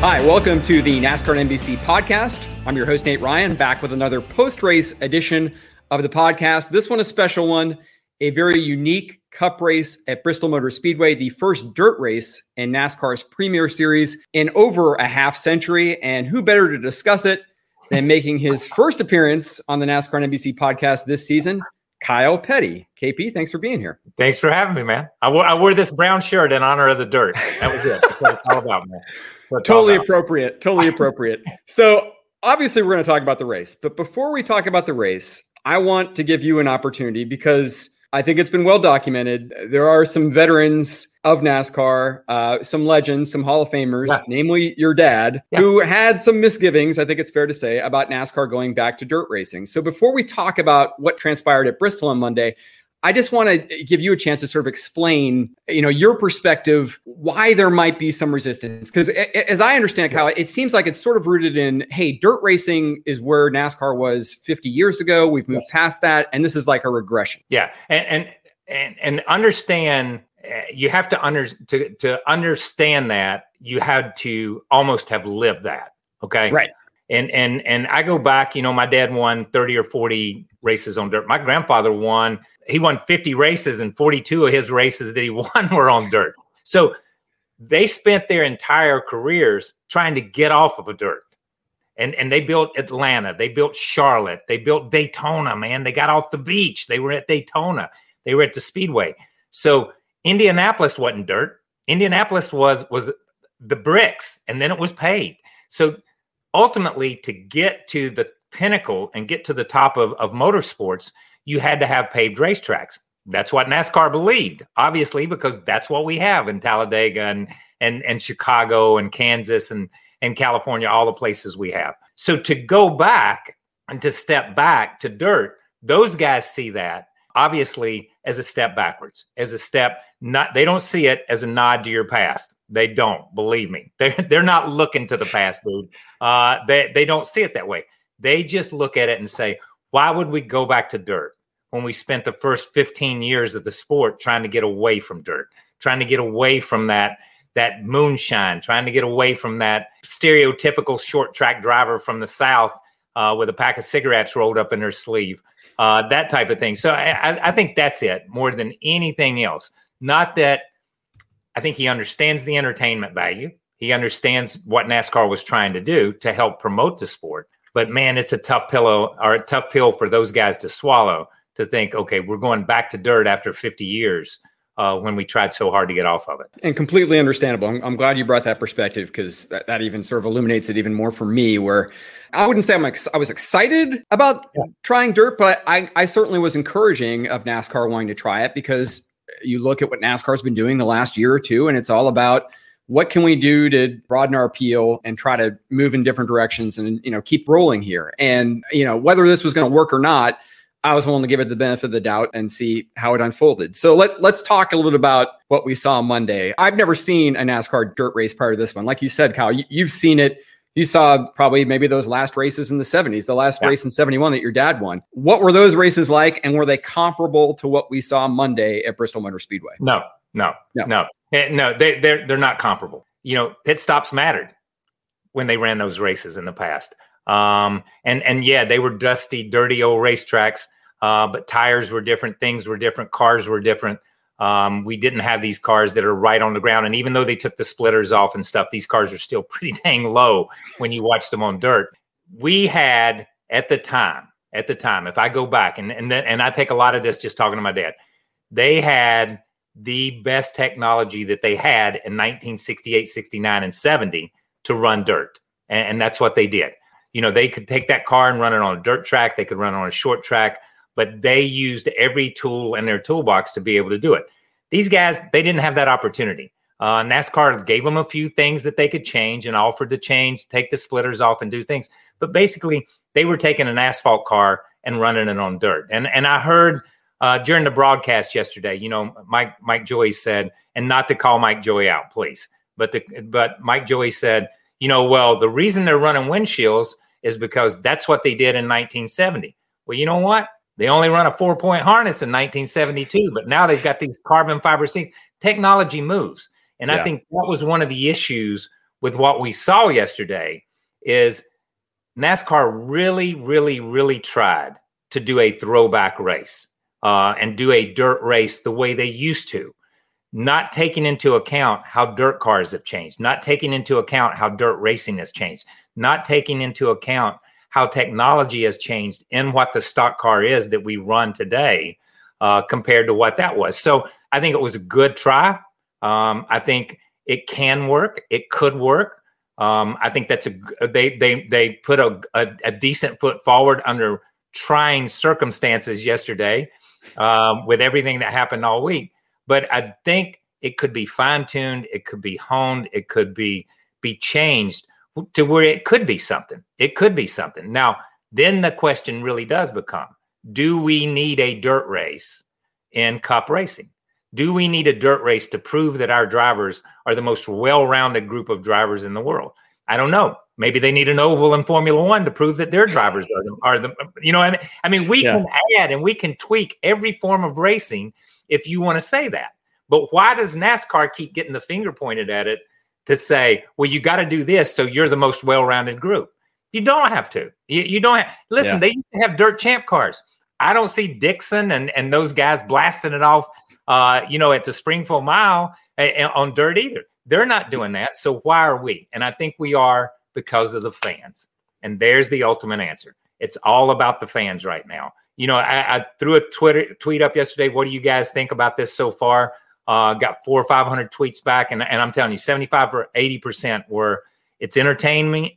Hi, welcome to the NASCAR NBC podcast. I'm your host, Nate Ryan, back with another post race edition of the podcast. This one, a special one, a very unique cup race at Bristol Motor Speedway, the first dirt race in NASCAR's Premier Series in over a half century. And who better to discuss it than making his first appearance on the NASCAR NBC podcast this season, Kyle Petty. KP, thanks for being here. Thanks for having me, man. I wore, wore this brown shirt in honor of the dirt. That was it. That's what it's all about, man. Totally about. appropriate. Totally appropriate. so, obviously, we're going to talk about the race. But before we talk about the race, I want to give you an opportunity because I think it's been well documented. There are some veterans of NASCAR, uh, some legends, some Hall of Famers, yeah. namely your dad, yeah. who had some misgivings, I think it's fair to say, about NASCAR going back to dirt racing. So before we talk about what transpired at Bristol on Monday, I just want to give you a chance to sort of explain, you know, your perspective, why there might be some resistance. Because as I understand, Kyle, it seems like it's sort of rooted in, hey, dirt racing is where NASCAR was 50 years ago. We've moved yes. past that, and this is like a regression. Yeah, and and and, and understand eh, you have to under to to understand that you had to almost have lived that. Okay, right and and and I go back, you know, my dad won 30 or 40 races on dirt. My grandfather won he won 50 races and 42 of his races that he won were on dirt. So they spent their entire careers trying to get off of a dirt. And, and they built Atlanta, they built Charlotte, they built Daytona, man. They got off the beach. They were at Daytona, they were at the Speedway. So Indianapolis wasn't dirt. Indianapolis was was the bricks, and then it was paved. So ultimately, to get to the pinnacle and get to the top of, of motorsports, you had to have paved racetracks. That's what NASCAR believed, obviously, because that's what we have in Talladega and and and Chicago and Kansas and and California, all the places we have. So to go back and to step back to dirt, those guys see that obviously as a step backwards, as a step not they don't see it as a nod to your past. They don't, believe me. They're they're not looking to the past, dude. Uh, they they don't see it that way. They just look at it and say, why would we go back to dirt? When we spent the first 15 years of the sport trying to get away from dirt, trying to get away from that that moonshine, trying to get away from that stereotypical short track driver from the south uh, with a pack of cigarettes rolled up in her sleeve, uh, that type of thing. So I, I think that's it more than anything else. Not that I think he understands the entertainment value. He understands what NASCAR was trying to do to help promote the sport. But man, it's a tough pillow or a tough pill for those guys to swallow to think, okay, we're going back to dirt after 50 years. Uh, when we tried so hard to get off of it. And completely understandable. I'm, I'm glad you brought that perspective because that, that, even sort of illuminates it even more for me. Where I wouldn't say I'm ex- I was excited about yeah. trying dirt, but I, I certainly was encouraging of NASCAR wanting to try it because you look at what NASCAR's been doing the last year or two, and it's all about what can we do to broaden our appeal and try to move in different directions and you know keep rolling here. And you know whether this was going to work or not I was willing to give it the benefit of the doubt and see how it unfolded. So let, let's talk a little bit about what we saw Monday. I've never seen a NASCAR dirt race prior to this one. Like you said, Kyle, you, have seen it. You saw probably maybe those last races in the 70s, the last yeah. race in 71 that your dad won. What were those races like? And were they comparable to what we saw Monday at Bristol Motor Speedway? No, no, no, no. Eh, no they, they're, they're not comparable. You know, pit stops mattered when they ran those races in the past. Um, and and yeah, they were dusty, dirty old racetracks. Uh, but tires were different, things were different, cars were different. Um, we didn't have these cars that are right on the ground. And even though they took the splitters off and stuff, these cars are still pretty dang low when you watch them on dirt. We had at the time, at the time, if I go back and and and I take a lot of this just talking to my dad, they had the best technology that they had in 1968, 69, and 70 to run dirt. And, and that's what they did. You know, they could take that car and run it on a dirt track, they could run it on a short track, but they used every tool in their toolbox to be able to do it. These guys, they didn't have that opportunity. Uh, NASCAR gave them a few things that they could change and offered to change, take the splitters off and do things. But basically, they were taking an asphalt car and running it on dirt. And and I heard uh, during the broadcast yesterday, you know, Mike Mike Joy said, and not to call Mike Joy out, please, but the but Mike Joy said, you know, well, the reason they're running windshields is because that's what they did in 1970. Well, you know what? They only run a four point harness in 1972, but now they've got these carbon fiber seats. Technology moves. And yeah. I think that was one of the issues with what we saw yesterday is NASCAR really, really, really tried to do a throwback race uh, and do a dirt race the way they used to, not taking into account how dirt cars have changed, not taking into account how dirt racing has changed, not taking into account how technology has changed in what the stock car is that we run today uh, compared to what that was. So I think it was a good try. Um, I think it can work. It could work. Um, I think that's a they they they put a, a, a decent foot forward under trying circumstances yesterday um, with everything that happened all week. But I think it could be fine tuned. It could be honed. It could be be changed to where it could be something. It could be something. Now, then the question really does become: Do we need a dirt race in Cup racing? Do we need a dirt race to prove that our drivers are the most well-rounded group of drivers in the world? I don't know. Maybe they need an oval in Formula One to prove that their drivers are the, are the you know, I mean, I mean, we yeah. can add and we can tweak every form of racing if you want to say that. But why does NASCAR keep getting the finger pointed at it to say, well, you got to do this so you're the most well-rounded group? You don't have to. You, you don't have. Listen, yeah. they used to have dirt champ cars. I don't see Dixon and and those guys blasting it off, uh, you know, at the Springfield Mile uh, on dirt either. They're not doing that. So why are we? And I think we are because of the fans. And there's the ultimate answer. It's all about the fans right now. You know, I, I threw a Twitter tweet up yesterday. What do you guys think about this so far? Uh, got four or five hundred tweets back, and, and I'm telling you, 75 or 80 percent were it's entertaining.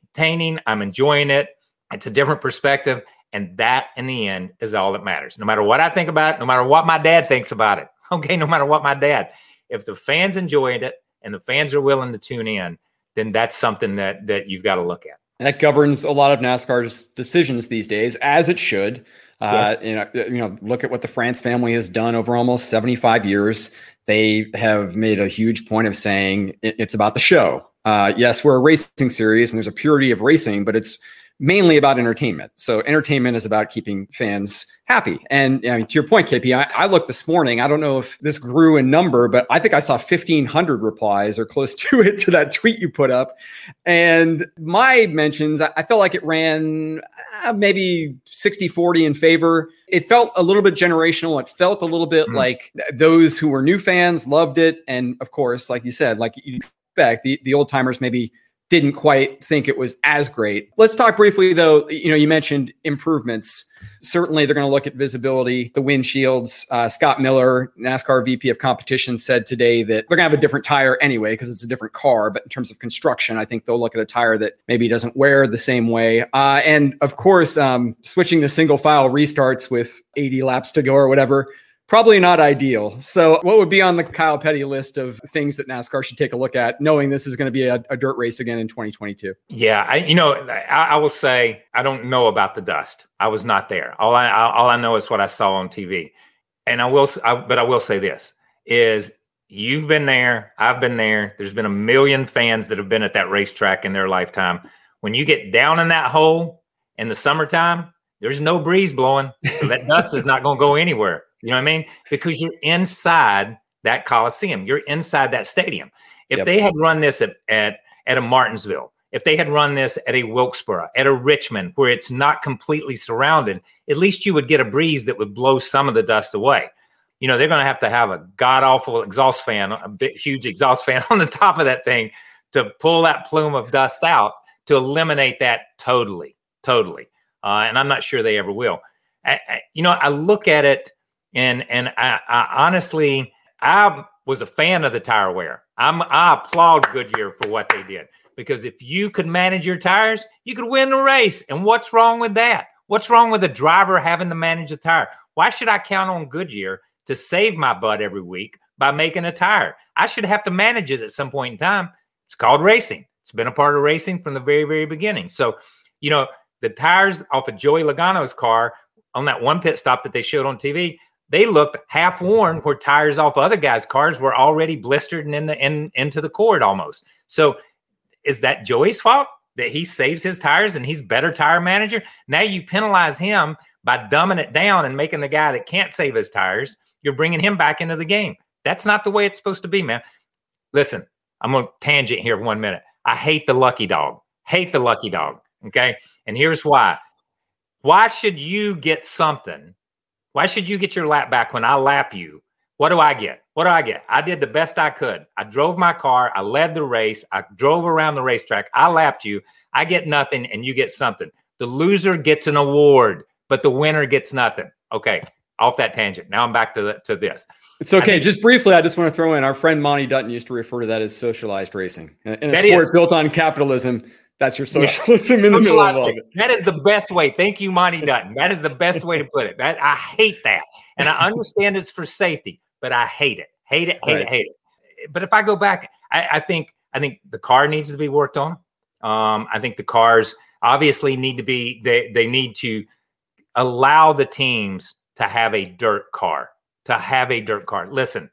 I'm enjoying it. It's a different perspective, and that in the end is all that matters. No matter what I think about it, no matter what my dad thinks about it. Okay, no matter what my dad. If the fans enjoyed it and the fans are willing to tune in, then that's something that that you've got to look at. That governs a lot of NASCAR's decisions these days, as it should. Uh, yes. you know, you know, look at what the France family has done over almost 75 years. They have made a huge point of saying it's about the show. Uh, yes, we're a racing series and there's a purity of racing, but it's mainly about entertainment. So entertainment is about keeping fans happy. And I mean, to your point, KP, I, I, looked this morning. I don't know if this grew in number, but I think I saw 1,500 replies or close to it to that tweet you put up. And my mentions, I, I felt like it ran uh, maybe 60 40 in favor. It felt a little bit generational. It felt a little bit mm-hmm. like those who were new fans loved it. And of course, like you said, like you expect, the, the old timers maybe didn't quite think it was as great. Let's talk briefly though. You know, you mentioned improvements. Certainly, they're going to look at visibility, the windshields. Uh, Scott Miller, NASCAR VP of competition, said today that they're going to have a different tire anyway because it's a different car. But in terms of construction, I think they'll look at a tire that maybe doesn't wear the same way. Uh, and of course, um, switching to single file restarts with 80 laps to go or whatever probably not ideal. So, what would be on the Kyle Petty list of things that NASCAR should take a look at, knowing this is going to be a, a dirt race again in 2022? Yeah, I, you know, I, I, will say I don't know about the dust. I was not there. All I all I know is what I saw on TV, and I will. I, but I will say this: is you've been there, I've been there. There's been a million fans that have been at that racetrack in their lifetime. When you get down in that hole in the summertime, there's no breeze blowing, so that dust is not going to go anywhere. You know what I mean? Because you're inside that Coliseum, you're inside that stadium. If yep. they had run this at, at, at a Martinsville, if they had run this at a Wilkesboro, at a Richmond, where it's not completely surrounded, at least you would get a breeze that would blow some of the dust away. You know, they're going to have to have a god awful exhaust fan, a big, huge exhaust fan on the top of that thing to pull that plume of dust out to eliminate that totally, totally. Uh, and I'm not sure they ever will. I, I, you know, I look at it and and I, I honestly, I was a fan of the tire wear. I'm I applaud Goodyear for what they did because if you could manage your tires, you could win the race. And what's wrong with that? What's wrong with a driver having to manage a tire? Why should I count on Goodyear to save my butt every week by making a tire? I should have to manage it at some point in time. It's called racing. It's been a part of racing from the very, very beginning. So, you know, the tires off of Joey Logano's car on that one pit stop that they showed on TV, they looked half worn where tires off other guys' cars were already blistered and in the in, into the cord almost. So is that Joey's fault that he saves his tires and he's better tire manager? Now you penalize him by dumbing it down and making the guy that can't save his tires, you're bringing him back into the game. That's not the way it's supposed to be, man. Listen, I'm going to tangent here for one minute. I hate the lucky dog. Hate the lucky dog. Okay. And here's why. Why should you get something? Why should you get your lap back when I lap you what do I get? What do I get? I did the best I could. I drove my car. I led the race. I drove around the racetrack. I lapped you. I get nothing and you get something. The loser gets an award, but the winner gets nothing. Okay, off that tangent. Now I'm back to the, to this. It's okay. Think, just briefly, I just want to throw in our friend Monty Dutton used to refer to that as socialized racing. In a sport is. built on capitalism, that's your socialism yeah. in the middle of it. That is the best way. Thank you, Monty Dutton. That is the best way to put it. That I hate that, and I understand it's for safety but I hate it, hate it, hate right. it, hate it. But if I go back, I, I, think I think the car needs to be worked on. Um, I think the cars obviously need to be they they need to allow the teams to have a dirt car to have a dirt car. Listen,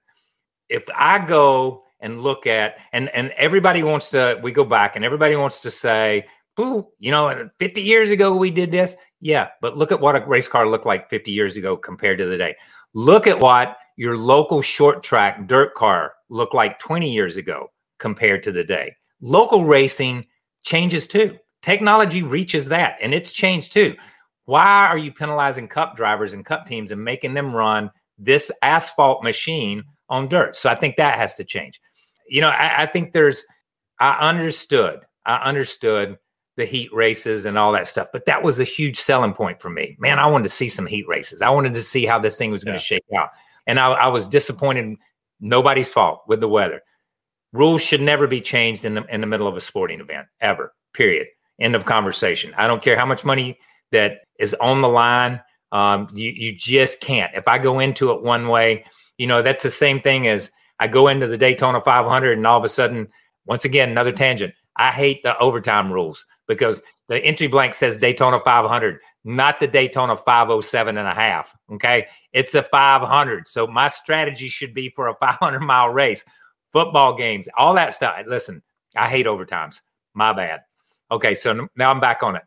if I go and look at and and everybody wants to we go back and everybody wants to say Ooh, you know 50 years ago we did this yeah but look at what a race car looked like 50 years ago compared to the day look at what your local short track dirt car looked like 20 years ago compared to the day. Local racing changes too. Technology reaches that and it's changed too. Why are you penalizing cup drivers and cup teams and making them run this asphalt machine on dirt? So I think that has to change. You know, I, I think there's, I understood, I understood the heat races and all that stuff. But that was a huge selling point for me. Man, I wanted to see some heat races. I wanted to see how this thing was going to shake out. And I, I, was disappointed. Nobody's fault with the weather. Rules should never be changed in the in the middle of a sporting event ever. Period. End of conversation. I don't care how much money that is on the line. Um, you you just can't. If I go into it one way, you know that's the same thing as I go into the Daytona 500 and all of a sudden, once again, another tangent. I hate the overtime rules because the entry blank says Daytona 500, not the Daytona 507 and a half. Okay. It's a 500. So my strategy should be for a 500 mile race, football games, all that stuff. Listen, I hate overtimes. My bad. Okay. So now I'm back on it.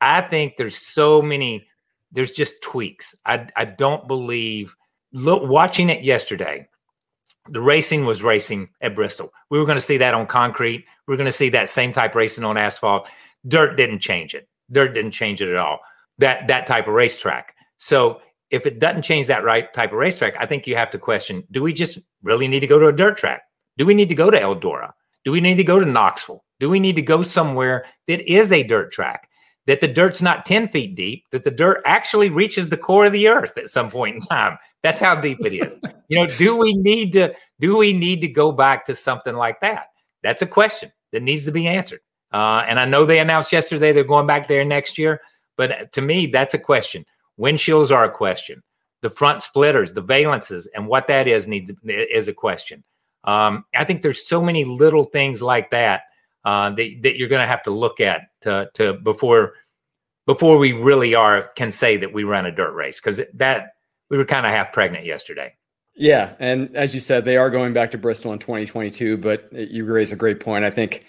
I think there's so many, there's just tweaks. I, I don't believe, look, watching it yesterday, the racing was racing at Bristol. We were going to see that on concrete. We are going to see that same type racing on asphalt. Dirt didn't change it. Dirt didn't change it at all. That that type of racetrack. So if it doesn't change that right type of racetrack, I think you have to question: Do we just really need to go to a dirt track? Do we need to go to Eldora? Do we need to go to Knoxville? Do we need to go somewhere that is a dirt track? That the dirt's not 10 feet deep, that the dirt actually reaches the core of the earth at some point in time. That's how deep it is. you know, do we need to do we need to go back to something like that? That's a question that needs to be answered. Uh, and I know they announced yesterday they're going back there next year, but to me, that's a question. Windshields are a question. The front splitters, the valances, and what that is needs is a question. Um, I think there's so many little things like that uh, that, that you're going to have to look at to, to before before we really are can say that we ran a dirt race because that we were kind of half pregnant yesterday. Yeah, and as you said, they are going back to Bristol in 2022. But you raise a great point. I think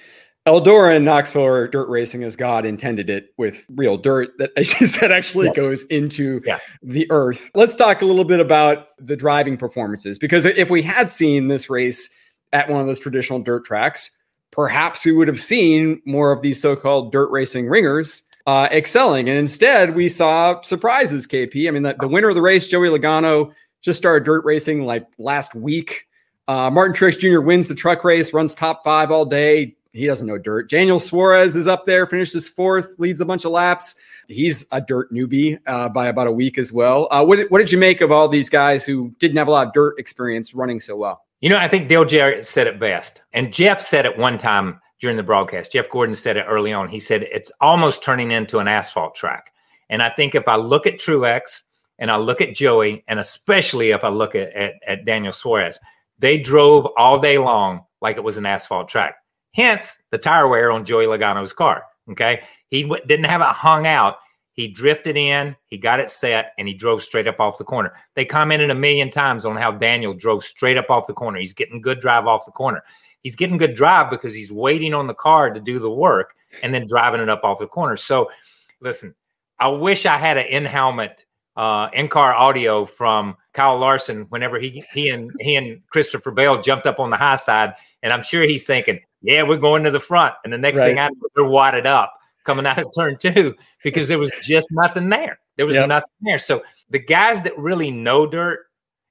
Eldora and Knoxville are dirt racing as God intended it with real dirt that, as you said, actually yep. goes into yeah. the earth. Let's talk a little bit about the driving performances because if we had seen this race at one of those traditional dirt tracks, perhaps we would have seen more of these so-called dirt racing ringers uh, excelling. And instead, we saw surprises. KP. I mean, the, the winner of the race, Joey Logano, just started dirt racing like last week. Uh, Martin Truex Jr. wins the truck race, runs top five all day. He doesn't know dirt. Daniel Suarez is up there, finishes fourth, leads a bunch of laps. He's a dirt newbie uh, by about a week as well. Uh, what, what did you make of all these guys who didn't have a lot of dirt experience running so well? You know, I think Dale Jarrett said it best. And Jeff said it one time during the broadcast. Jeff Gordon said it early on. He said it's almost turning into an asphalt track. And I think if I look at Truex and I look at Joey, and especially if I look at, at, at Daniel Suarez, they drove all day long like it was an asphalt track. Hence the tire wear on Joey Logano's car. Okay. He w- didn't have it hung out. He drifted in, he got it set, and he drove straight up off the corner. They commented a million times on how Daniel drove straight up off the corner. He's getting good drive off the corner. He's getting good drive because he's waiting on the car to do the work and then driving it up off the corner. So, listen, I wish I had an in helmet, uh, in car audio from Kyle Larson whenever he he and he and Christopher Bell jumped up on the high side, and I'm sure he's thinking, "Yeah, we're going to the front," and the next right. thing I know, they're wadded up coming out of turn two because there was just nothing there. There was yep. nothing there. So the guys that really know dirt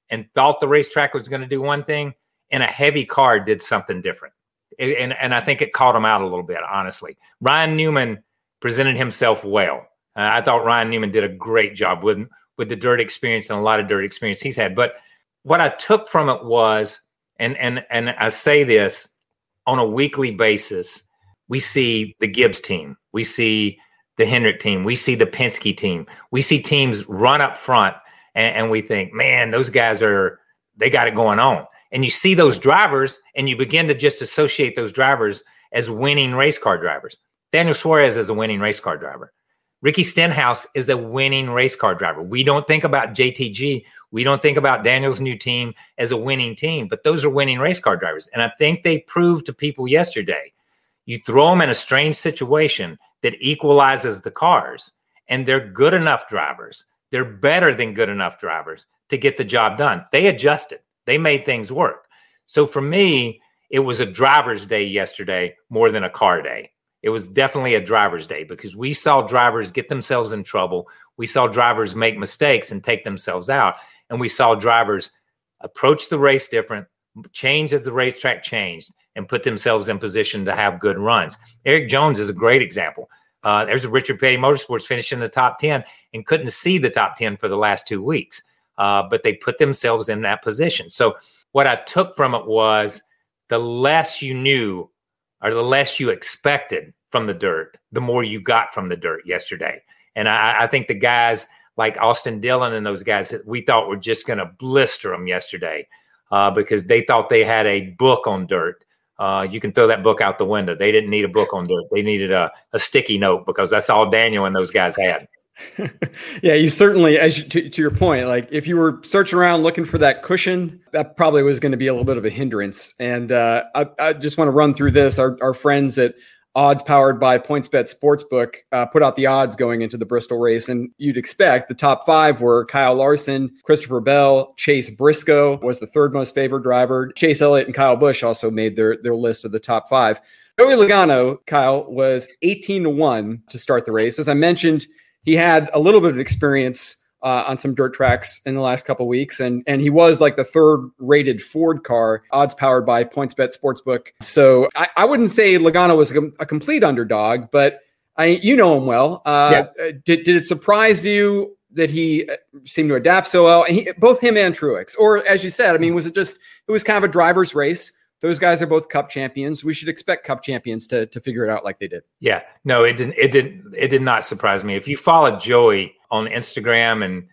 and thought the racetrack was going to do one thing in a heavy car did something different. And, and I think it caught him out a little bit, honestly. Ryan Newman presented himself well. Uh, I thought Ryan Newman did a great job with, with the dirt experience and a lot of dirt experience he's had. But what I took from it was, and and and I say this on a weekly basis, we see the Gibbs team, we see the Hendrick team, we see the Penske team, we see teams run up front, and, and we think, man, those guys are they got it going on. And you see those drivers, and you begin to just associate those drivers as winning race car drivers. Daniel Suarez is a winning race car driver. Ricky Stenhouse is a winning race car driver. We don't think about JTG. We don't think about Daniel's new team as a winning team, but those are winning race car drivers. And I think they proved to people yesterday you throw them in a strange situation that equalizes the cars, and they're good enough drivers. They're better than good enough drivers to get the job done. They adjusted, they made things work. So for me, it was a driver's day yesterday more than a car day. It was definitely a driver's day because we saw drivers get themselves in trouble. We saw drivers make mistakes and take themselves out. And we saw drivers approach the race different, change as the racetrack changed and put themselves in position to have good runs. Erik Jones is a great example. Uh, there's a Richard Petty Motorsports finishing the top 10 and couldn't see the top 10 for the last two weeks, uh, but they put themselves in that position. So, what I took from it was the less you knew or the less you expected from the dirt, the more you got from the dirt yesterday. And I, I think the guys like Austin Dillon and those guys that we thought were just going to blister them yesterday uh, because they thought they had a book on dirt uh, you can throw that book out the window. They didn't need a book on dirt. They needed a, a sticky note because that's all Daniel and those guys had. yeah, you certainly, as you, to, to, your point, like if you were searching around looking for that cushion, that probably was going to be a little bit of a hindrance. And uh, I, I, just want to run through this. Our, our friends at odds powered by PointsBet Sportsbook uh, put out the odds going into the Bristol race. And you'd expect the top five were Kyle Larson, Christopher Bell, Chase Briscoe was the third most favored driver. Chase Elliott and Kyle Busch also made their, their list of the top five. Joey Logano, Kyle, was 18 to 1 to start the race. As I mentioned, he had a little bit of experience uh, on some dirt tracks in the last couple weeks, and and he was like the third rated Ford car, odds powered by PointsBet Sportsbook. So I, I wouldn't say Logano was a, complete underdog, but I you know him well. Uh, yeah. Did did it surprise you that he uh, seemed to adapt so well? And he, both him and Truex, or as you said, I mean, was it just it was kind of a driver's race? those guys are both cup champions. We should expect cup champions to to figure it out like they did. Yeah. No, it didn't it didn't it did not surprise me. If you follow Joey on Instagram and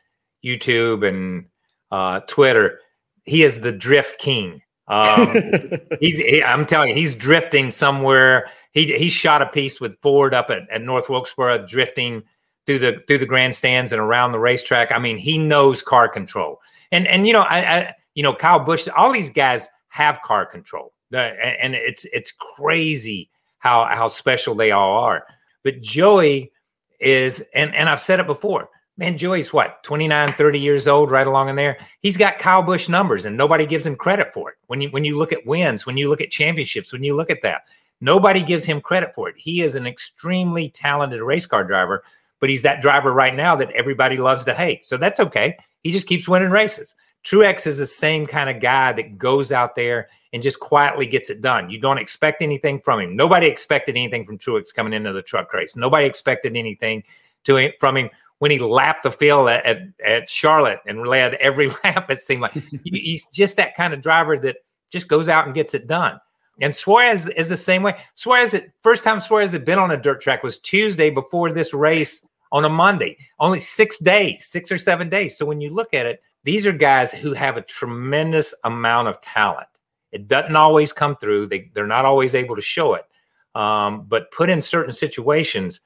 YouTube and uh, Twitter, he is the drift king. Um, he's he, I'm telling you, he's drifting somewhere. He he shot a piece with Ford up at, at North Wilkesboro, drifting through the through the grandstands and around the racetrack. I mean, he knows car control. And and you know, I, I you know, Kyle Busch, all these guys have car control. And it's it's crazy how how special they all are. But Joey is and and I've said it before. Man, Joey's what, 29, 30 years old, right along in there. He's got Kyle Busch numbers and nobody gives him credit for it. When you when you look at wins, when you look at championships, when you look at that. Nobody gives him credit for it. He is an extremely talented race car driver, but he's that driver right now that everybody loves to hate. So that's okay. He just keeps winning races. Truex is the same kind of guy that goes out there and just quietly gets it done. You don't expect anything from him. Nobody expected anything from Truex coming into the truck race. Nobody expected anything to from him when he lapped the field at, at, at Charlotte and led every lap. It seemed like he's just that kind of driver that just goes out and gets it done. And Suarez is the same way. Suarez, first time Suarez had been on a dirt track was Tuesday before this race on a Monday. Only six days, six or seven days. So when you look at it, these are guys who have a tremendous amount of talent. It doesn't always come through. They they're not always able to show it. Um, but put in certain situations,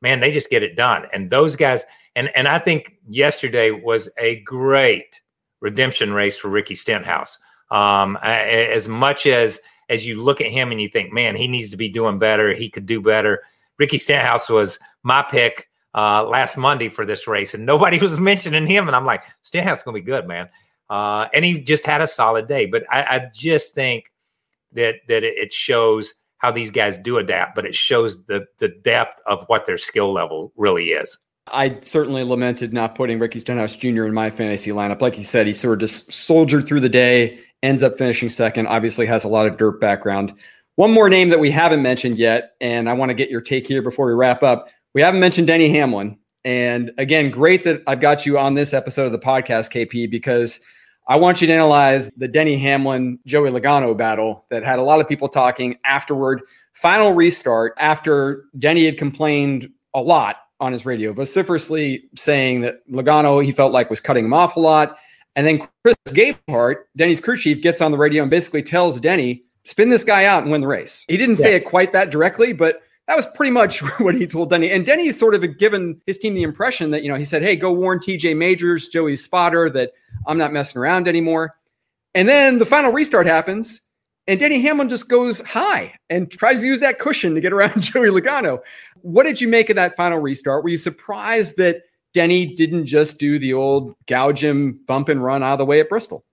man, they just get it done. And those guys, and and I think yesterday was a great redemption race for Ricky Stenhouse. Um, as much as as you look at him and you think, man, he needs to be doing better. He could do better. Ricky Stenhouse was my pick uh, last Monday for this race, and nobody was mentioning him. And I'm like, Stenhouse going to be good, man. Uh, and he just had a solid day. But I, I just think that that it shows how these guys do adapt, but it shows the the depth of what their skill level really is. I certainly lamented not putting Ricky Stenhouse Jr. in my fantasy lineup. Like you said, he sort of just soldiered through the day, ends up finishing second. Obviously, has a lot of dirt background. One more name that we haven't mentioned yet, and I want to get your take here before we wrap up. We haven't mentioned Denny Hamlin. And again, great that I've got you on this episode of the podcast, KP, because I want you to analyze the Denny Hamlin Joey Logano battle that had a lot of people talking afterward. Final restart after Denny had complained a lot on his radio, vociferously saying that Logano he felt like was cutting him off a lot. And then Chris Gabehart, Denny's crew chief, gets on the radio and basically tells Denny, spin this guy out and win the race. He didn't yeah. say it quite that directly, but that was pretty much what he told Denny. And Denny sort of given his team the impression that, you know, he said, Hey, go warn TJ Majors, Joey's spotter, that I'm not messing around anymore. And then the final restart happens, and Denny Hamlin just goes high and tries to use that cushion to get around Joey Logano. What did you make of that final restart? Were you surprised that Denny didn't just do the old gouge him, bump and run out of the way at Bristol?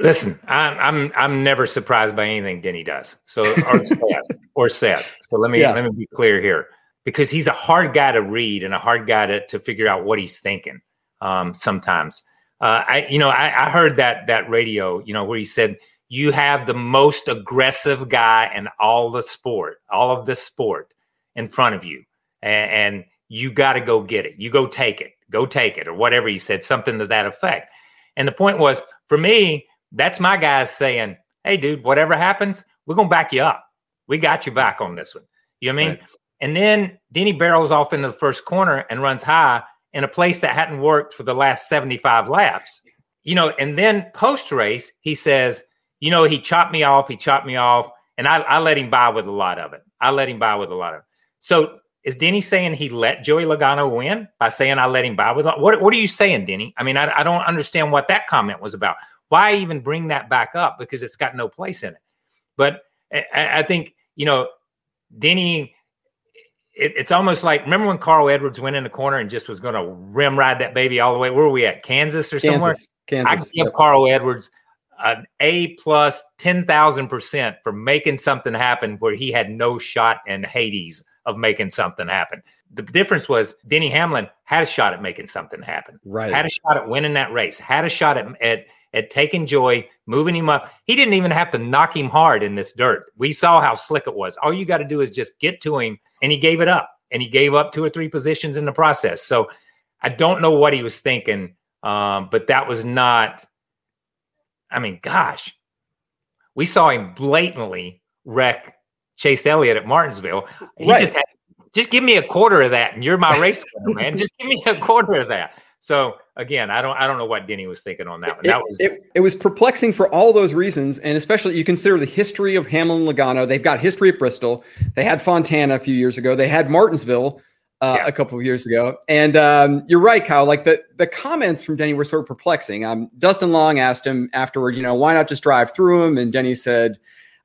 Listen, I'm I'm I'm never surprised by anything Denny does. So or says or says. So let me yeah. let me be clear here because he's a hard guy to read and a hard guy to to figure out what he's thinking. Um, sometimes, uh, I you know I, I heard that that radio you know where he said you have the most aggressive guy in all the sport, all of the sport in front of you, and, and you got to go get it. You go take it, go take it, or whatever he said, something to that effect. And the point was for me that's my guys saying, hey, dude, whatever happens, we're going to back you up. We got you back on this one. You know what I mean? Right. And then Denny barrels off into the first corner and runs high in a place that hadn't worked for the last 75 laps. You know, and then post race, he says, you know, he chopped me off, he chopped me off, and I, I let him by with a lot of it. I let him by with a lot of it. So is Denny saying he let Joey Logano win by saying I let him buy with what? What are you saying, Denny? I mean, I, I don't understand what that comment was about why even bring that back up because it's got no place in it. But I, I think you know, Denny. It, it's almost like remember when Carl Edwards went in the corner and just was going to rim ride that baby all the way. Where were we at? Kansas or somewhere? Kansas. I give yep. Carl Edwards an A plus ten thousand percent for making something happen where he had no shot in Hades of making something happen. The difference was Denny Hamlin had a shot at making something happen. Right. Had a shot at winning that race. Had a shot at, at at taking Joy, moving him up. He didn't even have to knock him hard in this dirt. We saw how slick it was. All you got to do is just get to him, and he gave it up. And he gave up two or three positions in the process. So I don't know what he was thinking, um, but that was not. I mean, gosh, we saw him blatantly wreck Chase Elliott at Martinsville. He right. just had just give me a quarter of that, and you're my race winner, man. Just give me a quarter of that. So again, I don't I don't know what Denny was thinking on that one. That it, was it, it, was perplexing for all those reasons, and especially you consider the history of Hamlin Logano. They've got history at Bristol. They had Fontana a few years ago. They had Martinsville uh, yeah. a couple of years ago. And um, you're right, Kyle. Like the the comments from Denny were sort of perplexing. Um, Dustin Long asked him afterward, you know, why not just drive through him? And Denny said.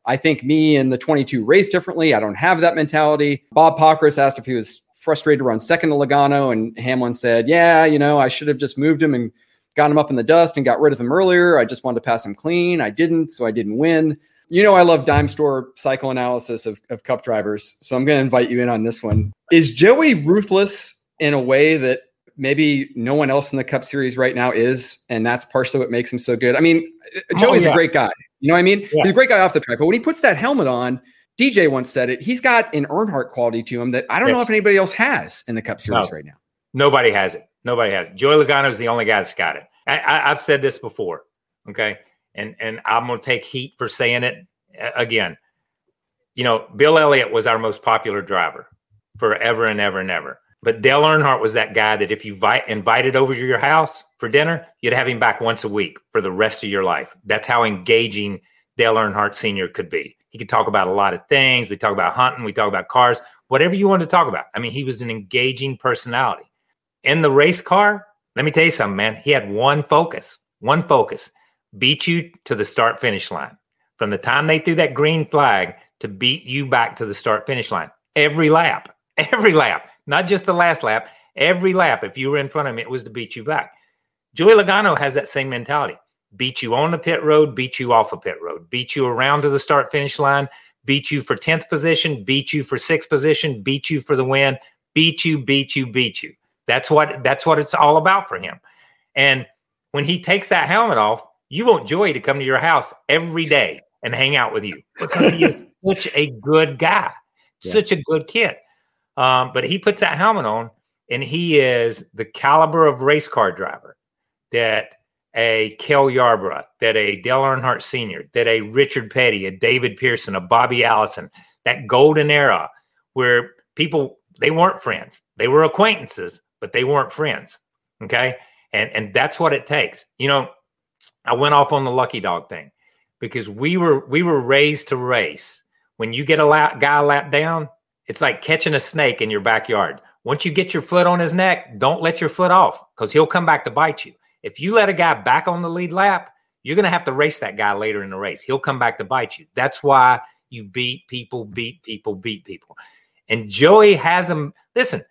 I think me and the 22 race differently. I don't have that mentality. Bob Pockrass asked if he was frustrated to run second to Logano. And Hamlin said, Yeah, you know, I should have just moved him and got him up in the dust and got rid of him earlier. I just wanted to pass him clean. I didn't, so I didn't win. You know, I love dime store psychoanalysis of, of cup drivers. So I'm going to invite you in on this one. Is Joey ruthless in a way that maybe no one else in the cup series right now is? And that's partially what makes him so good. I mean, oh, Joey's oh, yeah. a great guy. You know what I mean? Yeah. He's a great guy off the track. But when he puts that helmet on, DJ once said it, he's got an Earnhardt quality to him that I don't yes. know if anybody else has in the cup series no. right now. Nobody has it. Nobody has it. Joey Logano is the only guy that's got it. I, I, I've said this before. Okay and and I'm going to take heat for saying it uh, again. You know, Bill Elliott was our most popular driver forever and ever and ever. But Dale Earnhardt was that guy that if you invite, invited over to your house for dinner, you'd have him back once a week for the rest of your life. That's how engaging Dale Earnhardt Sr. could be. He could talk about a lot of things. We talk about hunting, we talk about cars, whatever you want to talk about. I mean, he was an engaging personality. In the race car, let me tell you something, man. He had one focus, one focus beat you to the start finish line. From the time they threw that green flag to beat you back to the start finish line, every lap, every lap, not just the last lap, every lap. If you were in front of him, it was to beat you back. Joey Logano has that same mentality beat you on the pit road, beat you off a of pit road, beat you around to the start finish line, beat you for 10th position, beat you for sixth position, beat you for the win, beat you, beat you, beat you. That's what that's what it's all about for him. And when he takes that helmet off, you want Joey to come to your house every day and hang out with you because he is such a good guy, yeah. such a good kid. Um, but he puts that helmet on and he is the caliber of race car driver that a Cale Yarborough, that a Dale Earnhardt Sr., that a Richard Petty, a David Pearson, a Bobby Allison, that golden era where people they weren't friends. They were acquaintances, but they weren't friends. Okay. And and that's what it takes. You know, I went off on the lucky dog thing because we were we were raised to race. When you get a lap, guy lap down, it's like catching a snake in your backyard. Once you get your foot on his neck, don't let your foot off because he'll come back to bite you. If you let a guy back on the lead lap, you're going to have to race that guy later in the race. He'll come back to bite you. That's why you beat people, beat people, beat people. And Joey has him. Listen,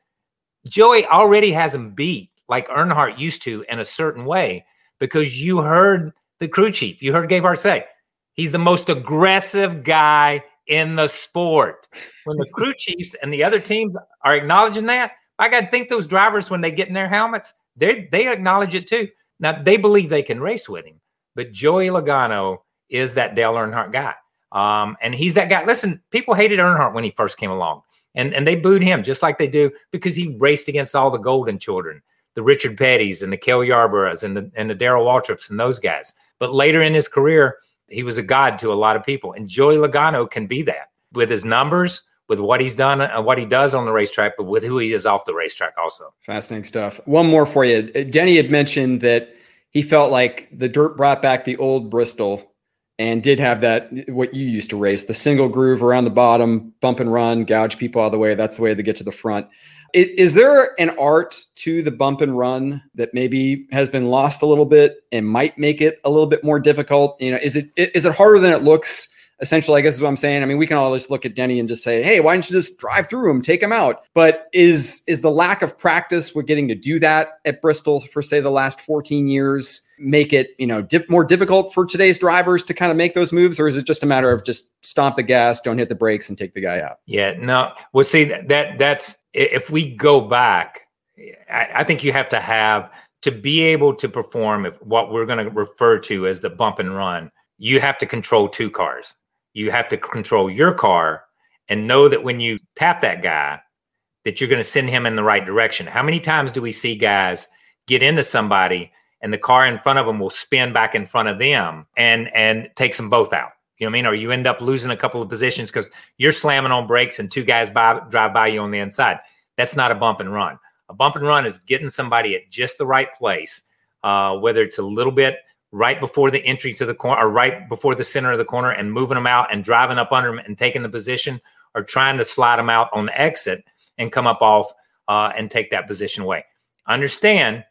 Joey already has him beat like Earnhardt used to in a certain way because you heard the crew chief, you heard Gabehart say, he's the most aggressive guy in the sport. When the crew chiefs and the other teams are acknowledging that, I got to think those drivers, when they get in their helmets, they they acknowledge it too. Now they believe they can race with him, but Joey Logano is that Dale Earnhardt guy. Um, and he's that guy. Listen, people hated Earnhardt when he first came along, and, and they booed him just like they do because he raced against all the golden children the Richard Petty's and the Cale Yarboroughs and the and the Darrell Waltrips and those guys. But later in his career, he was a god to a lot of people. And Joey Logano can be that with his numbers, with what he's done and uh, what he does on the racetrack, but with who he is off the racetrack also. Fascinating stuff. One more for you. Denny had mentioned that he felt like the dirt brought back the old Bristol and did have that what you used to race the single groove around the bottom bump and run gouge people out of the way that's the way to get to the front is, is, there an art to the bump and run that maybe has been lost a little bit and might make it a little bit more difficult? You know, is it is it harder than it looks? Essentially, I guess is what I'm saying. I mean, we can all just look at Denny and just say, "Hey, why don't you just drive through him, take him out?" But is is the lack of practice with getting to do that at Bristol for say the last 14 years? make it you know more difficult for today's drivers to kind of make those moves or is it just a matter of just stomp the gas don't hit the brakes and take the guy out yeah no well see that, that that's if we go back I, I think you have to have to be able to perform if what we're going to refer to as the bump and run you have to control two cars you have to control your car and know that when you tap that guy that you're going to send him in the right direction how many times do we see guys get into somebody and the car in front of them will spin back in front of them and and takes them both out. You know what I mean? Or you end up losing a couple of positions because you're slamming on brakes and two guys by, drive by you on the inside. That's not a bump and run. A bump and run is getting somebody at just the right place, uh, whether it's a little bit right before the entry to the corner or right before the center of the corner and moving them out and driving up under them and taking the position or trying to slide them out on the exit and come up off uh, and take that position away. Understand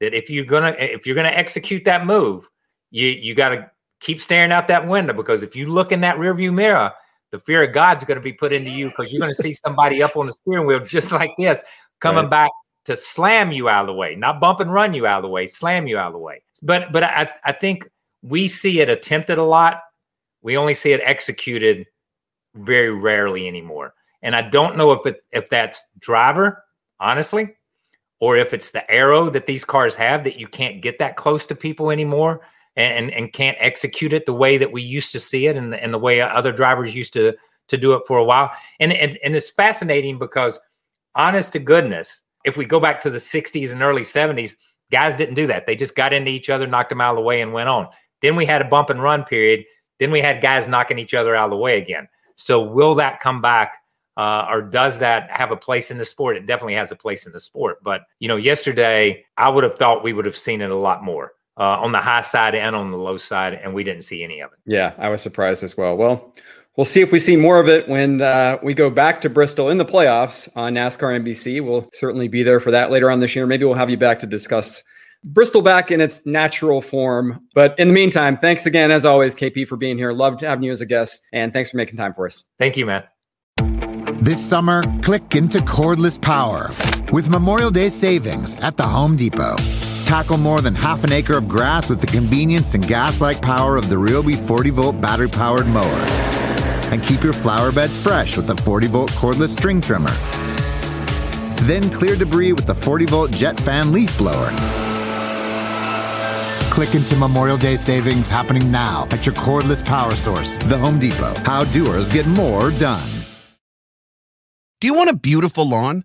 that if you're gonna if you're gonna execute that move, you you got to keep staring out that window because if you look in that rearview mirror, the fear of God's going to be put into you because you're going to see somebody up on the steering wheel just like this coming right. back to slam you out of the way, not bump and run you out of the way, slam you out of the way. But but I I think we see it attempted a lot We only see it executed very rarely anymore. And I don't know if it if that's driver, honestly, or if it's the aero that these cars have that you can't get that close to people anymore and and can't execute it the way that we used to see it and the, and the way other drivers used to to do it for a while. And, and and it's fascinating because honest to goodness, if we go back to the 60s and early 70s, guys didn't do that. They just got into each other, knocked them out of the way, and went on. Then we had a bump and run period. Then we had guys knocking each other out of the way again. So will that come back? Uh, or does that have a place in the sport? It definitely has a place in the sport. But you know, yesterday I would have thought we would have seen it a lot more uh, on the high side and on the low side, and we didn't see any of it. Yeah, I was surprised as well. Well, we'll see if we see more of it when uh, we go back to Bristol in the playoffs on NASCAR NBC. We'll certainly be there for that later on this year. Maybe we'll have you back to discuss Bristol back in its natural form. But in the meantime, thanks again, as always, KP, for being here. Loved having you as a guest, and thanks for making time for us. Thank you, man. This summer, click into cordless power with Memorial Day savings at the Home Depot. Tackle more than half an acre of grass with the convenience and gas like power of the Ryobi 40 volt battery powered mower. And keep your flower beds fresh with the 40 volt cordless string trimmer. Then clear debris with the 40 volt jet fan leaf blower. Click into Memorial Day savings happening now at your cordless power source, the Home Depot. How doers get more done. Do you want a beautiful lawn?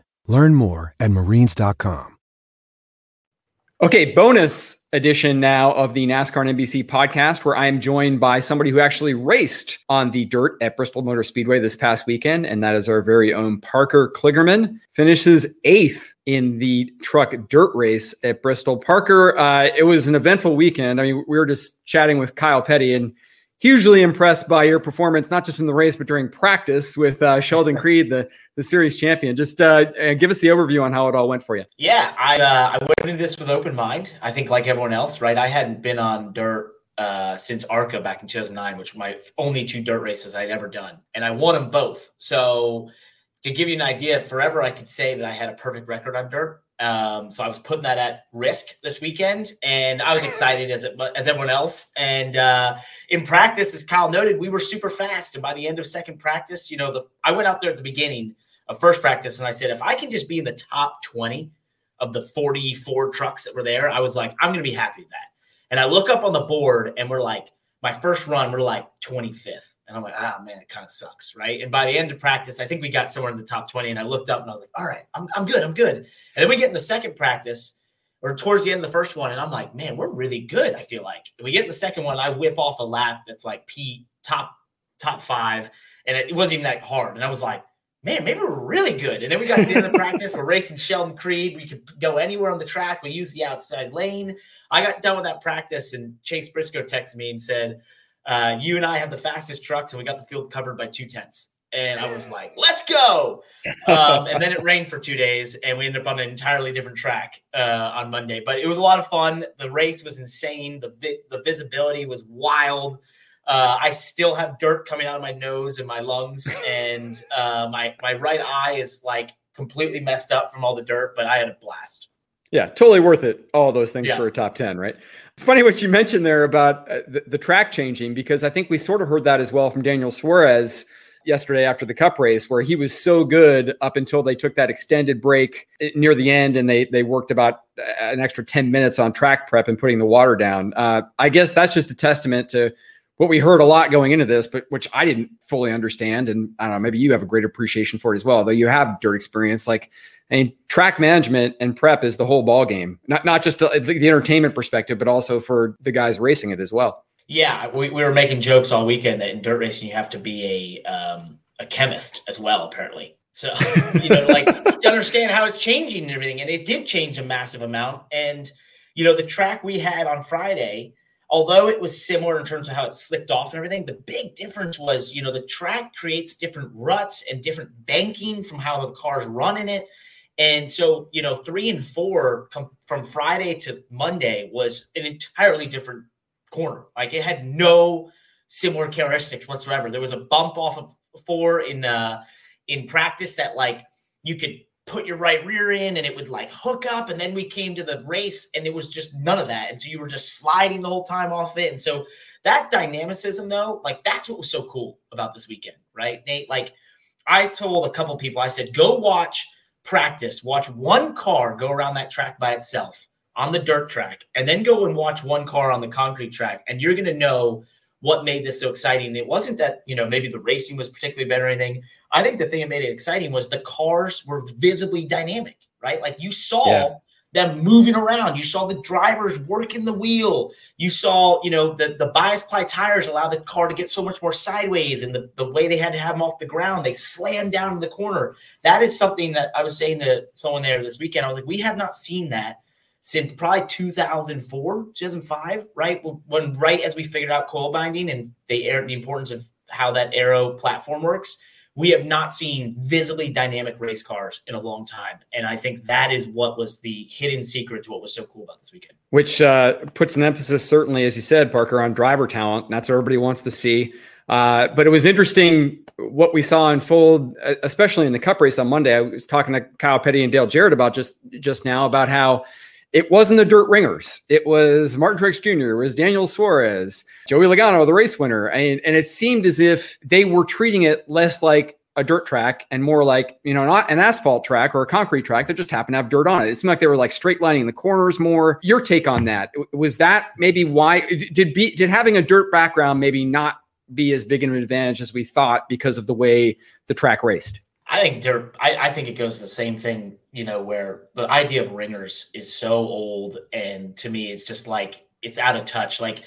Learn more at marines.com. Okay, bonus edition now of the NASCAR and NBC podcast, where I am joined by somebody who actually raced on the dirt at Bristol Motor Speedway this past weekend, and that is our very own Parker Kligerman. Finishes eighth in the truck dirt race at Bristol. Parker, uh, it was an eventful weekend. I mean, we were just chatting with Kyle Petty, and hugely impressed by your performance, not just in the race, but during practice with uh, Sheldon Creed, the, the series champion. Just uh, give us the overview on how it all went for you. Yeah, I, uh, I went into this with open mind. I think, like everyone else, right? I hadn't been on dirt uh, since ARCA back in 2009, which were my only two dirt races I'd ever done. And I won them both. So, to give you an idea, forever I could say that I had a perfect record on dirt. Um, so I was putting that at risk this weekend, and I was excited as it, as everyone else. And uh, in practice, as Kyle noted, we were super fast. And by the end of second practice, you know, the I went out there at the beginning of first practice, and I said, if I can just be in the top twenty of the forty-four trucks that were there, I was like, I'm going to be happy with that. And I look up on the board, and we're like, my first run, we're like 25th. And I'm like, ah, man, it kind of sucks, right? And by the end of practice, I think we got somewhere in the top 20. And I looked up and I was like, all right, I'm, I'm good, I'm good. And then we get in the second practice or towards the end of the first one, and I'm like, man, we're really good. I feel like and we get in the second one, I whip off a lap that's like P top top five, and it, it wasn't even that hard. And I was like, man, maybe we're really good. And then we got to the end of practice. We're racing Sheldon Creed. We could go anywhere on the track. We use the outside lane. I got done with that practice, and Chase Briscoe texted me and said, uh, you and I have the fastest trucks, and we got the field covered by two tenths. And I was like, let's go. Um, and then it rained for two days, and we ended up on an entirely different track uh, on Monday. But it was a lot of fun. The race was insane. The, vi- the visibility was wild. Uh, I still have dirt coming out of my nose and my lungs, and uh, my my right eye is like completely messed up from all the dirt. But I had a blast. Yeah, totally worth it. All those things yeah. for a top ten, right? It's funny what you mentioned there about uh, the, the, track changing because I think we sort of heard that as well from Daniel Suarez yesterday after the Cup race, where he was so good up until they took that extended break uh, near the end and they they worked about uh, an extra ten minutes on track prep and putting the water down. Uh, I guess that's just a testament to what we heard a lot going into this, but which I didn't fully understand. And I don't know, maybe you have a great appreciation for it as well, though you have dirt experience. Like, Mean, track management and prep is the whole ball game, not not just the, the entertainment perspective, but also for the guys racing it as well. Yeah, we, we were making jokes all weekend that in dirt racing you have to be a um, a chemist as well, apparently. So you know, like you understand how it's changing and everything, and it did change a massive amount. And you know, the track we had on Friday although it was similar in terms of how it slipped off and everything, the big difference was, you know, the track creates different ruts and different banking from how the cars run in it. And so, you know, three and four com- from Friday to Monday was an entirely different corner. Like it had no similar characteristics whatsoever. There was a bump off of four in uh in practice that like you could put your right rear in and it would like hook up. And then we came to the race and it was just none of that. And so you were just sliding the whole time off it. And so that dynamicism, though, like that's what was so cool about this weekend, right? Nate, like I told a couple people, I said, go watch practice, watch one car go around that track by itself on the dirt track, and then go and watch one car on the concrete track. And you're going to know what made this so exciting. It wasn't that, you know, maybe the racing was particularly better or anything. I think the thing that made it exciting was the cars were visibly dynamic, right? Like you saw yeah. Them moving around. You saw the drivers working the wheel. You saw, you know, the, the bias ply tires allow the car to get so much more sideways and the, the way they had to have them off the ground, they slammed down in the corner. That is something that I was saying to someone there this weekend. I was like, we have not seen that since probably 2004, 2005, right? When right as we figured out coil binding and they aired the importance of how that aero platform works we have not seen visibly dynamic race cars in a long time. And I think that is what was the hidden secret to what was so cool about this weekend. Which uh, puts an emphasis, certainly, as you said, Parker, on driver talent. That's what everybody wants to see. Uh, but it was interesting what we saw unfold, especially in the Cup race on Monday. I was talking to Kyle Petty and Dale Jarrett about just just now about how it wasn't the dirt ringers. It was Martin Truex Jr., it was Daniel Suarez, Joey Logano, the race winner. And, and it seemed as if they were treating it less like a dirt track and more like, you know, not an asphalt track or a concrete track that just happened to have dirt on it. It seemed like they were like straight lining the corners more. Your take on that. Was that maybe why did be did having a dirt background maybe not be as big an advantage as we thought because of the way the track raced? I think there. I, I, think it goes the same thing. You know, where the idea of ringers is so old, and to me, it's just like it's out of touch. Like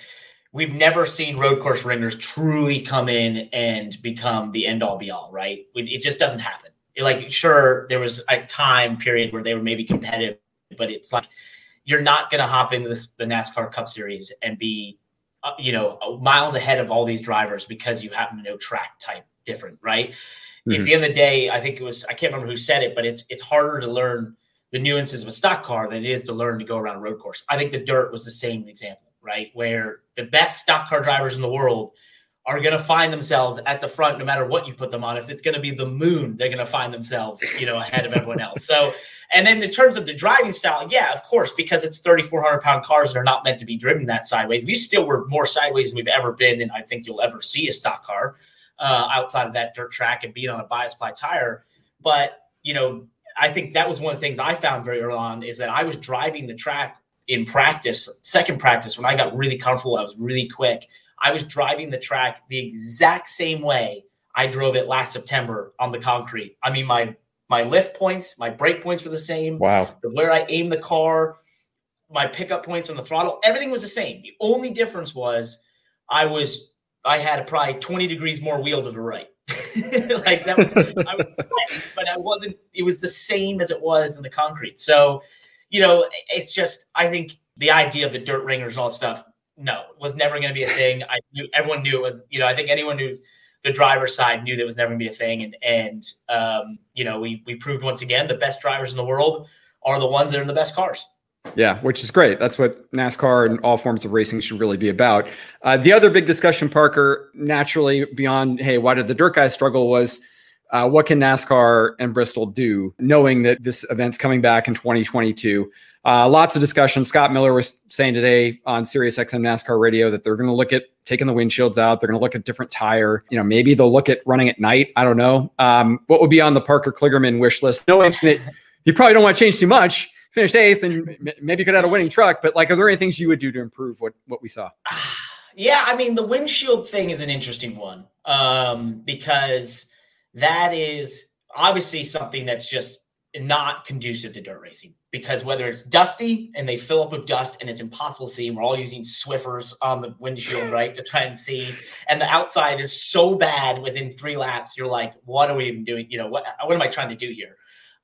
we've never seen road course ringers truly come in and become the end all be all. Right? It just doesn't happen. Like, sure, there was a time period where they were maybe competitive, but it's like you're not going to hop into this, the NASCAR Cup Series and be, uh, you know, miles ahead of all these drivers because you happen to know track type different, right? Mm-hmm. At the end of the day, I think it was I can't remember who said it, but it's it's harder to learn the nuances of a stock car than it is to learn to go around a road course. I think the dirt was the same example, right? Where the best stock car drivers in the world are going to find themselves at the front no matter what you put them on. If it's going to be the moon, they're going to find themselves, you know, ahead of everyone else. So, and then in terms of the driving style, yeah, of course, because it's 3,400 pound cars that are not meant to be driven that sideways. We still were more sideways than we've ever been, and I think you'll ever see a stock car uh, outside of that dirt track and being on a bias ply tire. But you know, I think that was one of the things I found very early on is that I was driving the track in practice, second practice when I got really comfortable. I was really quick. I was driving the track the exact same way I drove it last September on the concrete. I mean, my my lift points, my brake points were the same. Wow. Where I aimed the car, my pickup points on the throttle, everything was the same. The only difference was I was I had probably 20 degrees more wheel to the right. like that was, I was but I wasn't, it was the same as it was in the concrete. So, you know, it's just, I think the idea of the dirt ringers and all that stuff, no, was never going to be a thing. I knew everyone knew it was, you know, I think anyone who's the driver's side knew that was never going to be a thing. And, and, um, you know, we, we proved once again the best drivers in the world are the ones that are in the best cars. Yeah, which is great. That's what NASCAR and all forms of racing should really be about. Uh, the other big discussion, Parker, naturally beyond, hey, why did the dirt guys struggle was uh, what can NASCAR and Bristol do, knowing that this event's coming back in 2022? Uh, lots of discussion. Scott Miller was saying today on Sirius XM NASCAR radio that they're going to look at taking the windshields out. They're going to look at different tire. You know, maybe they'll look at running at night. I don't know. Um, what would be on the Parker Kligerman wish list, knowing that you probably don't want to change too much finished eighth and maybe you could have a winning truck. But like, are there any things you would do to improve what what we saw? Yeah, I mean the windshield thing is an interesting one um, because that is obviously something that's just not conducive to dirt racing because whether it's dusty and they fill up with dust and it's impossible to see, we're all using Swiffers on the windshield, right, to try and see, and the outside is so bad within three laps, you're like, what are we even doing? You know, what what am I trying to do here?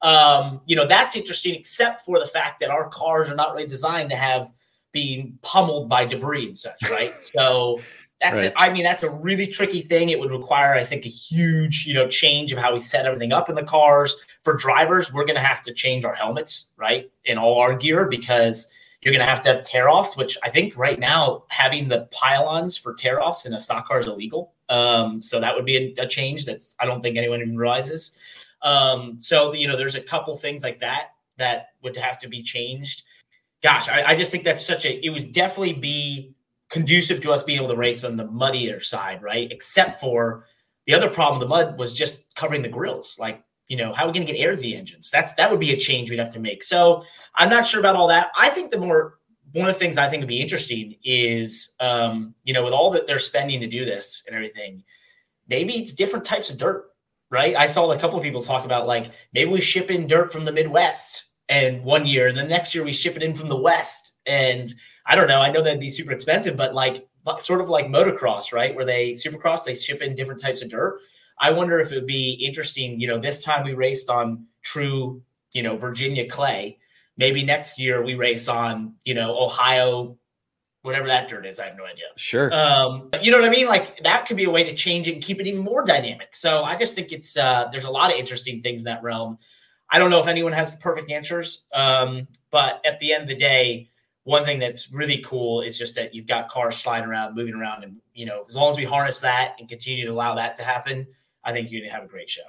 Um, you know, that's interesting, except for the fact that our cars are not really designed to have being pummeled by debris and such, right? so that's right. it. I mean, that's a really tricky thing. It would require, I think, a huge, you know, change of how we set everything up in the cars. For drivers, we're going to have to change our helmets, right, in all our gear because you're going to have to have tear offs, which I think right now having the pylons for tear offs in a stock car is illegal. Um, so that would be a, a, change that's I don't think anyone even realizes. Um, so you know, there's a couple things like that that would have to be changed. Gosh, I, I just think that's such a. It would definitely be conducive to us being able to race on the muddier side, right? Except for the other problem, the mud was just covering the grills. Like, you know, how are we going to get air to the engines? That's that would be a change we'd have to make. So I'm not sure about all that. I think the more one of the things I think would be interesting is, um, you know, with all that they're spending to do this and everything, maybe it's different types of dirt, right? I saw a couple of people talk about like maybe we ship in dirt from the Midwest and one year, and the next year we ship it in from the West, and I don't know. I know that'd be super expensive, but like sort of like motocross, right? Where they supercross, they ship in different types of dirt. I wonder if it would be interesting. You know, this time we raced on true, you know, Virginia clay. Maybe next year we race on, you know, Ohio, whatever that dirt is. I have no idea. Sure. Um, but you know what I mean? Like that could be a way to change it and keep it even more dynamic. So I just think it's uh, there's a lot of interesting things in that realm. I don't know if anyone has the perfect answers, um, but at the end of the day, one thing that's really cool is just that you've got cars sliding around, moving around, and you know, as long as we harness that and continue to allow that to happen, I think you're gonna have a great show.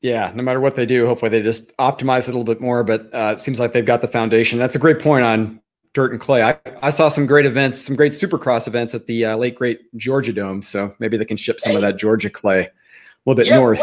Yeah, no matter what they do, hopefully they just optimize it a little bit more. But uh, it seems like they've got the foundation. That's a great point on dirt and clay. I, I saw some great events, some great supercross events at the uh, late great Georgia Dome. So maybe they can ship some hey. of that Georgia clay a little bit yeah, north.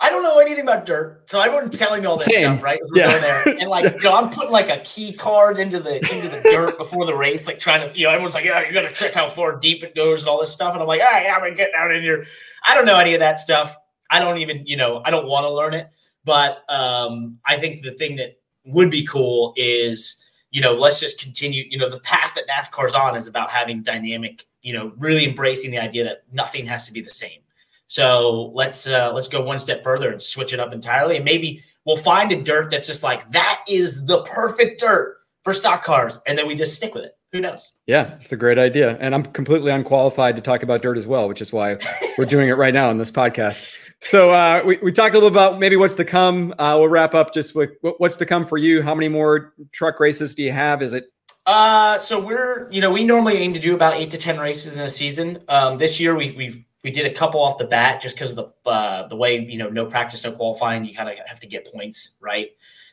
I don't know anything about dirt, so everyone's telling me all this Same. stuff, right? Yeah. going there, and like, you know, I'm putting like a key card into the into the dirt before the race, like trying to, you know, everyone's like, yeah, you got to check how far deep it goes and all this stuff, and I'm like, ah, yeah, I'm gonna get down in here. I don't know any of that stuff. I don't even, you know, I don't want to learn it, but um, I think the thing that would be cool is, you know, let's just continue. You know, the path that NASCAR's on is about having dynamic, you know, really embracing the idea that nothing has to be the same so let's uh, let's go one step further and switch it up entirely, and maybe we'll find a dirt that's just like that is the perfect dirt for stock cars, and then we just stick with it. Who knows? Yeah, it's a great idea, and I'm completely unqualified to talk about dirt as well, which is why we're doing it right now in this podcast. So uh, we we talked a little about maybe what's to come. Uh, we'll wrap up just with what's to come for you. How many more truck races do you have? Is it uh, so we're, you know, we normally aim to do about eight to 10 races in a season. Um, this year we, we've we did a couple off the bat just because the uh, the way you know no practice, no qualifying. You kind of have to get points right.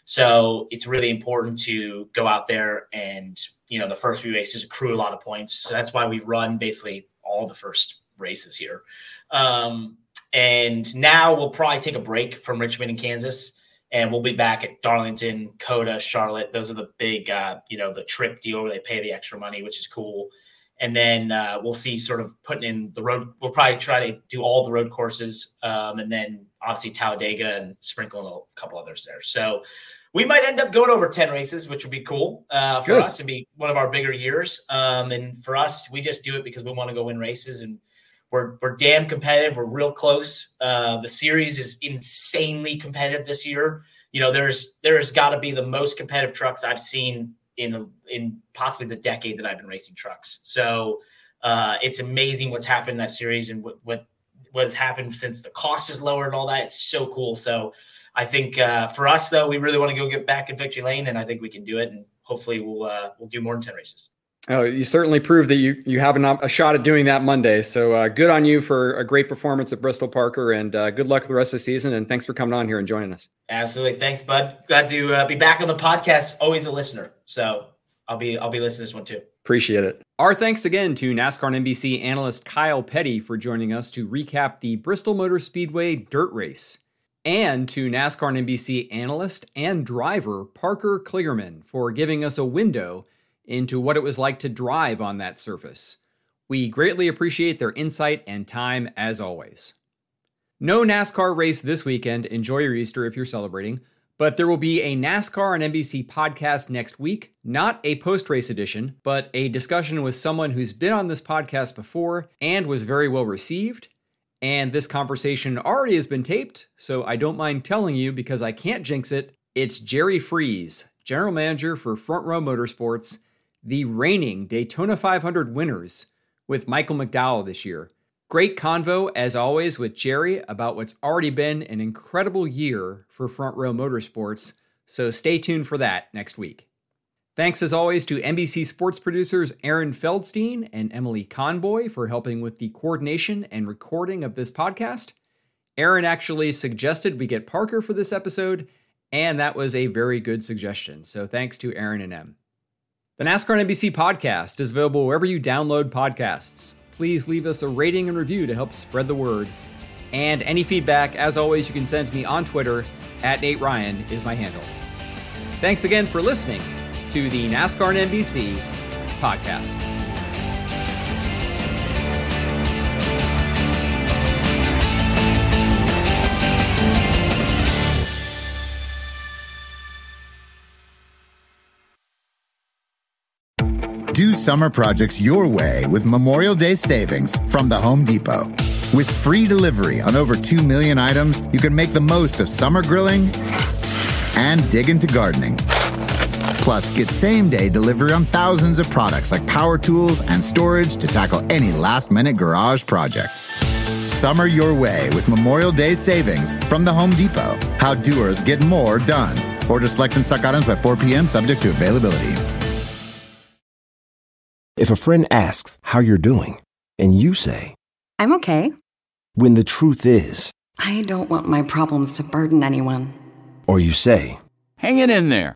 So it's really important to go out there and you know the first few races accrue a lot of points. So that's why we've run basically all the first races here. Um, and now we'll probably take a break from Richmond and Kansas, and we'll be back at Darlington, COTA, Charlotte. Those are the big, uh, you know, the trip deal where they pay the extra money, which is cool and then uh, we'll see sort of putting in the road. We'll probably try to do all the road courses, um, and then obviously Talladega and sprinkle in a couple others there. So we might end up going over ten races, which would be cool uh, for Good. us and be one of our bigger years. Um, and for us, we just do it because we want to go win races and. We're, we're damn competitive. We're real close. Uh, the series is insanely competitive this year. You know, there's there's got to be the most competitive trucks I've seen in in possibly the decade that I've been racing trucks. So uh, it's amazing what's happened in that series and what what what has happened since the cost is lower and all that. It's so cool. So I think uh, for us though, we really want to go get back in victory lane, and I think we can do it. And hopefully we'll uh, we'll do more than ten races. Oh, you certainly proved that you you have an, a shot at doing that Monday. So uh, good on you for a great performance at Bristol Parker, and uh, good luck with the rest of the season. And thanks for coming on here and joining us. Absolutely, thanks, bud. Glad to uh, be back on the podcast. Always a listener, so I'll be I'll be listening to this one too. Appreciate it. Our thanks again to NASCAR and NBC analyst Kyle Petty for joining us to recap the Bristol Motor Speedway dirt race, and to NASCAR and NBC analyst and driver Parker Kligerman for giving us a window into what it was like to drive on that surface. We greatly appreciate their insight and time as always. No NASCAR race this weekend. Enjoy your Easter if you're celebrating. But there will be a NASCAR and NBC podcast next week, not a post race edition, but a discussion with someone who's been on this podcast before and was very well received. And this conversation already has been taped, so I don't mind telling you because I can't jinx it. It's Jerry Freeze, general manager for Front Row Motorsports, the reigning Daytona 500 winners with Michael McDowell this year. Great convo, as always, with Jerry about what's already been an incredible year for Front Row Motorsports, so stay tuned for that next week. Thanks as always to NBC sports producers Aaron Feldstein and Emily Conboy for helping with the coordination and recording of this podcast. Aaron actually suggested we get Parker for this episode, and that was a very good suggestion. So thanks to Aaron and Em. The NASCAR NBC podcast is available wherever you download podcasts please leave us a rating and review to help spread the word. And any feedback, as always, you can send me on Twitter at Nate Ryan is my handle. Thanks again for listening to the NASCAR and NBC podcast. Do summer projects your way with Memorial Day savings from the Home Depot. With free delivery on over 2 million items, you can make the most of summer grilling and dig into gardening. Plus, get same day delivery on thousands of products like power tools and storage to tackle any last minute garage project. Summer your way with Memorial Day savings from the Home Depot. How doers get more done. Order select and stock items by 4 p.m., subject to availability. If a friend asks how you're doing, and you say, I'm okay, when the truth is, I don't want my problems to burden anyone. or you say, Hang it in there.